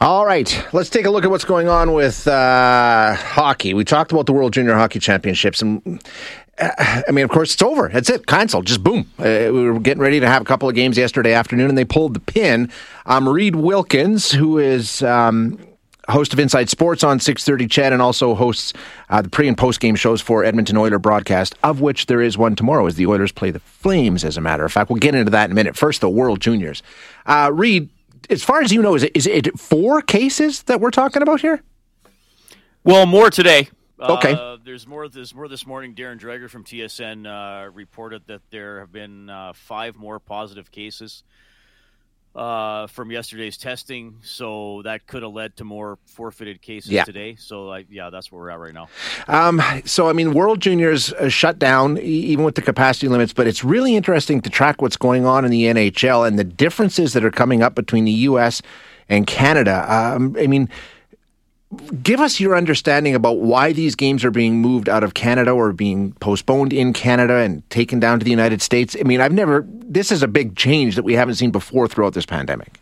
All right, let's take a look at what's going on with uh, hockey. We talked about the World Junior Hockey Championships, and uh, I mean, of course, it's over. That's it. Canceled. Just boom. Uh, we were getting ready to have a couple of games yesterday afternoon, and they pulled the pin. Um, Reid Wilkins, who is um, host of Inside Sports on 6:30 Ched, and also hosts uh, the pre and post game shows for Edmonton Oiler broadcast, of which there is one tomorrow as the Oilers play the Flames. As a matter of fact, we'll get into that in a minute. First, the World Juniors. Uh, Reid, as far as you know, is it, is it four cases that we're talking about here? Well, more today. Okay. Uh, there's more. There's more this morning. Darren Dreger from TSN uh, reported that there have been uh, five more positive cases uh, from yesterday's testing. So that could have led to more forfeited cases Yeah. today. So, I, yeah, that's where we're at right now. Um, so, I mean, World Juniors uh, shut down even with the capacity limits, but it's really interesting to track what's going on in the NHL and the differences that are coming up between the U.S. and Canada. Um, I mean, give us your understanding about why these games are being moved out of Canada or being postponed in Canada and taken down to the United States. I mean, I've never, this is a big change that we haven't seen before throughout this pandemic.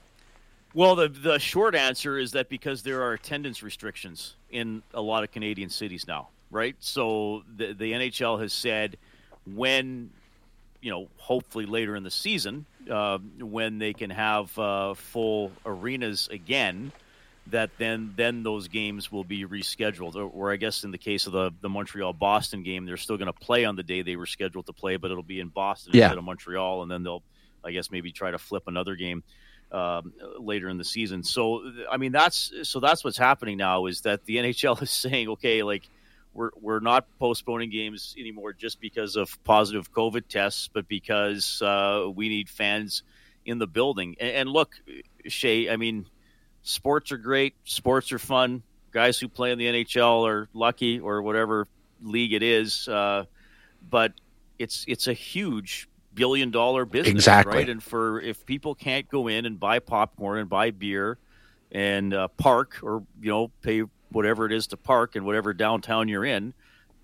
Well, the the short answer is that because there are attendance restrictions in a lot of Canadian cities now, right? So the the NHL has said when you know, hopefully later in the season, uh, when they can have uh, full arenas again, that then then those games will be rescheduled. Or, or I guess in the case of the the Montreal Boston game, they're still going to play on the day they were scheduled to play, but it'll be in Boston Yeah. instead of Montreal, and then they'll, I guess, maybe try to flip another game um, later in the season. So I mean that's so that's what's happening now is that the NHL is saying okay like we're we're not postponing games anymore just because of positive COVID tests, but because uh, we need fans in the building. And, and look, Shay, I mean sports are great, sports are fun. Guys who play in the NHL are lucky or whatever league it is, uh, but it's it's a huge billion dollar business, Exactly. right? And for if people can't go in and buy popcorn and buy beer and uh, park or you know pay whatever it is to park in whatever downtown you're in,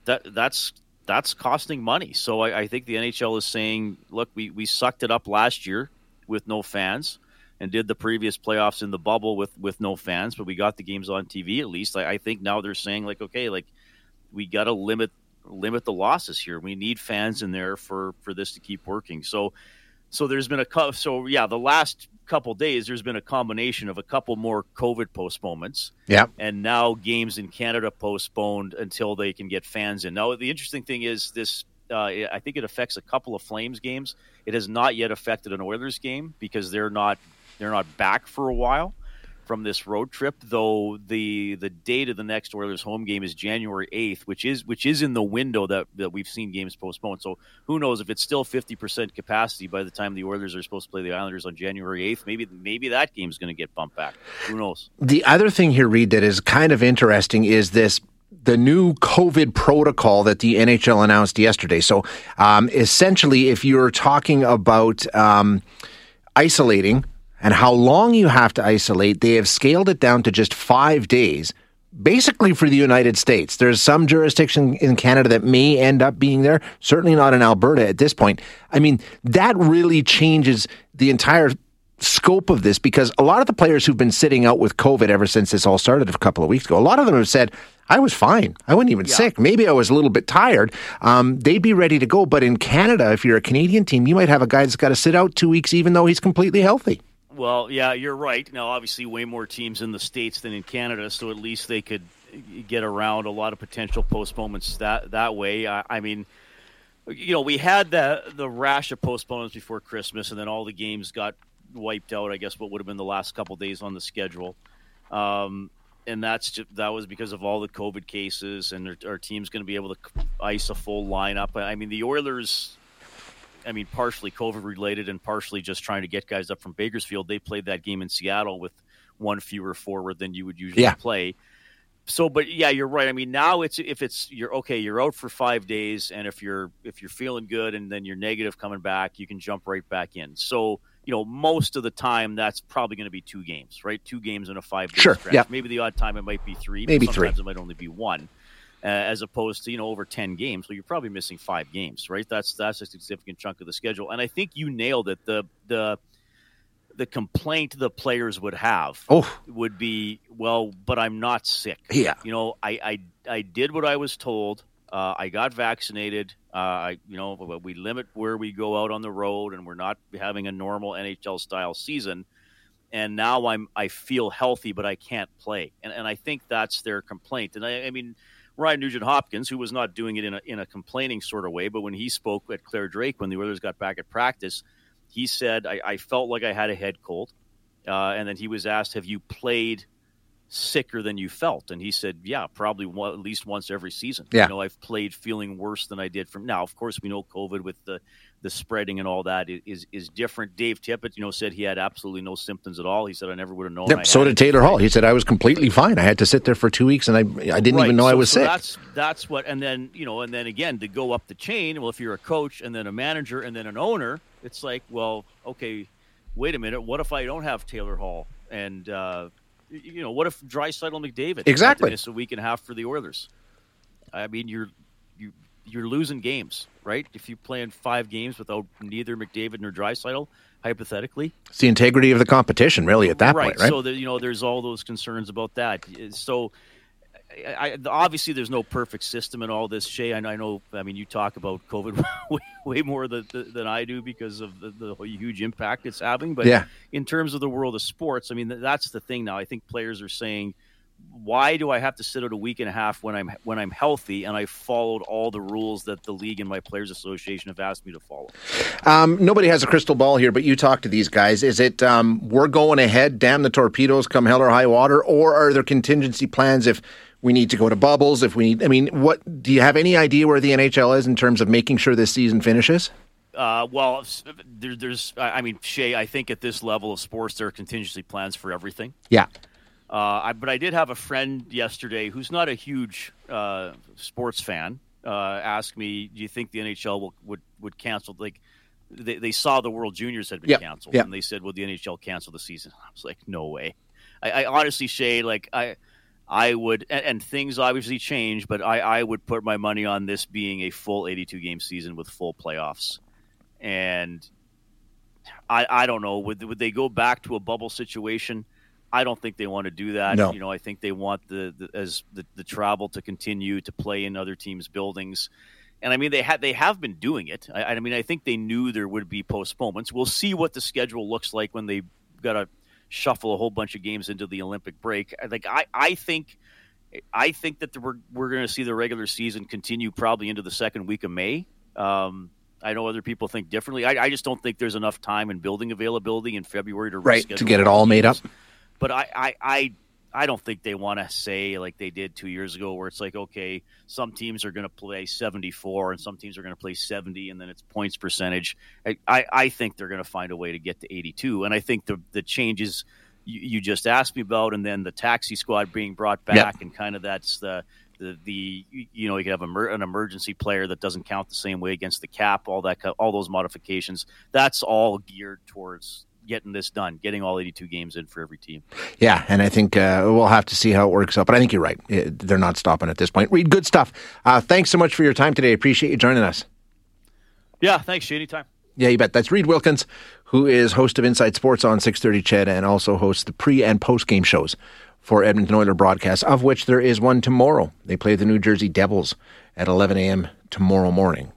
that that's that's costing money. So I, I think the NHL is saying, look, we we sucked it up last year with no fans and did the previous playoffs in the bubble with with no fans, but we got the games on TV at least. I, I think now they're saying like, okay, like we got to limit limit the losses here. We need fans in there for for this to keep working. So so there's been a cou- so yeah, the last couple days there's been a combination of a couple more COVID postponements Yeah. and now games in Canada postponed until they can get fans in. Now, the interesting thing is this. Uh, I think it affects a couple of Flames games. It has not yet affected an Oilers game because they're not they're not back for a while from this road trip. Though the the date of the next Oilers home game is January eighth, which is which is in the window that that we've seen games postponed. So who knows if it's still fifty percent capacity by the time the Oilers are supposed to play the Islanders on January eighth? Maybe maybe that game's going to get bumped back. Who knows? The other thing here, Reid, that is kind of interesting is this the new COVID protocol that the NHL announced yesterday. So, um, essentially, if you're talking about um, isolating and how long you have to isolate, they have scaled it down to just five days. Basically, for the United States, there's some jurisdiction in Canada that may end up being there. Certainly not in Alberta at this point. I mean, that really changes the entire scope of this because a lot of the players who've been sitting out with COVID ever since this all started a couple of weeks ago, a lot of them have said, I was fine. I wasn't even sick. Maybe I was a little bit tired. Um, they'd be ready to go. But in Canada, if you're a Canadian team, you might have a guy that's got to sit out two weeks even though he's completely healthy. Well, yeah, you're right. Now, obviously, way more teams in the states than in Canada, so at least they could get around a lot of potential postponements that that way. I, I mean, you know, we had the the rash of postponements before Christmas, and then all the games got wiped out. I guess what would have been the last couple days on the schedule, um, and that's just, that was because of all the COVID cases, and our, our team's going to be able to ice a full lineup. I mean, the Oilers. I mean, partially COVID related and partially just trying to get guys up from Bakersfield. They played that game in Seattle with one fewer forward than you would usually Yeah. play. So, but yeah, you're right. I mean, now it's if it's you're okay, you're out for five days, and if you're if you're feeling good, and then you're negative coming back, you can jump right back in. So, you know, most of the time, that's probably going to be two games, right? Two games in a five day Sure, stretch. yeah. Maybe the odd time it might be three. Maybe three. sometimes it might only be one. Uh, as opposed to you know over 10 games so you're probably missing five games right? That's that's a significant chunk of the schedule. And i think you nailed it. The the the complaint the players would have Oh, would be well but i'm not sick. Yeah. you know i i, I did what i was told. Uh, i got vaccinated. Uh, i you know we limit where we go out on the road and we're not having a normal nhl style season. And now i'm i feel healthy but i can't play. And, and i think that's their complaint. And i, I mean Ryan Nugent Hopkins, who was not doing it in a, in a complaining sort of way, but when he spoke at Claire Drake when the Oilers got back at practice, he said, I, I felt like I had a head cold. Uh, and then he was asked, Have you played sicker than you felt? And he said, Yeah, probably one, at least once every season. Yeah. You know, I've played feeling worse than I did from now. Of course, we know COVID with the, the spreading and all that is, is, different. Dave Tippett, you know, said he had absolutely no symptoms at all. He said, I never would have known. Yep. So did it." Taylor Hall. He said I was completely fine. I had to sit there for two weeks, and I I didn't Right. even know I was so sick. That's that's what, and then you know, and then again to go up the chain. Well, if you're a coach and then a manager and then an owner, it's like, well, okay, wait a minute. What if I don't have Taylor Hall and uh, you know, what if Draisaitl McDavid Exactly. miss a week and a half for the Oilers? I mean, you're you you're losing games, right? If you play in five games without neither McDavid nor Draisaitl, hypothetically, It's the integrity of the competition, really, at that right. point, right? So that you know, there's all those concerns about that. So, I, I, obviously, there's no perfect system in all this. Shay, I, know- I know. I mean, you talk about COVID way, way more than, than I do because of the, the huge impact it's having. But Yeah. in terms of the world of sports, I mean, that's the thing now. I think players are saying. Why do I have to sit out a week and a half when I'm when I'm healthy and I followed all the rules that the league and my players association have asked me to follow? Um, nobody has a crystal ball here, but you talk to these guys. Is it um, we're going ahead, damn the torpedoes, come hell or high water, or are there contingency plans if we need to go to bubbles? If we need, I mean, what do you have any idea where the NHL is in terms of making sure this season finishes? Uh, well, there, there's, I mean, Shay, I think at this level of sports, there are contingency plans for everything. Yeah, Uh, I, but I did have a friend yesterday who's not a huge uh, sports fan uh, ask me, "Do you think the NHL will, would would cancel?" Like they, they saw the World Juniors had been Yep, canceled, yep. and they said, "Will the NHL cancel the season?" I was like, "No way." I, I honestly, Shay, like I. I would, and, and things obviously change, but I, I would put my money on this being a full 82 game season with full playoffs. And I, I don't know. Would, would they go back to a bubble situation? I don't think they want to do that. No. You know, I think they want the, the as the, the travel to continue to play in other teams' buildings. And I mean, they had they have been doing it. I, I mean, I think they knew there would be postponements. We'll see what the schedule looks like when they got to shuffle a whole bunch of games into the Olympic break. Like I, I think, I think that the, we're we're going to see the regular season continue probably into the second week of May. Um, I know other people think differently. I, I just don't think there's enough time and building availability in February to right. To get it all made up. But I, I, I, I don't think they want to say like they did two years ago, where it's like, okay, some teams are going to play 74 and some teams are going to play 70, and then it's points percentage. I, I, I think they're going to find a way to get to 82, and I think the the changes you, you just asked me about, and then the taxi squad being brought back, Yep. and kind of that's the. The, the you know you could have an emergency player that doesn't count the same way against the cap all that all those modifications that's all geared towards getting this done getting all 82 games in for every team Yeah, and I think uh, we'll have to see how it works out. But I think you're right. They're not stopping at this point. Reid, good stuff. Uh, thanks so much for your time today. Appreciate you joining us. Yeah, thanks, Anytime. Yeah, you bet. That's Reid Wilkins, who is host of Inside Sports on 630 Ched and also hosts the pre and post game shows for Edmonton Oiler broadcasts, of which there is one tomorrow. They play the New Jersey Devils at 11 a.m. tomorrow morning.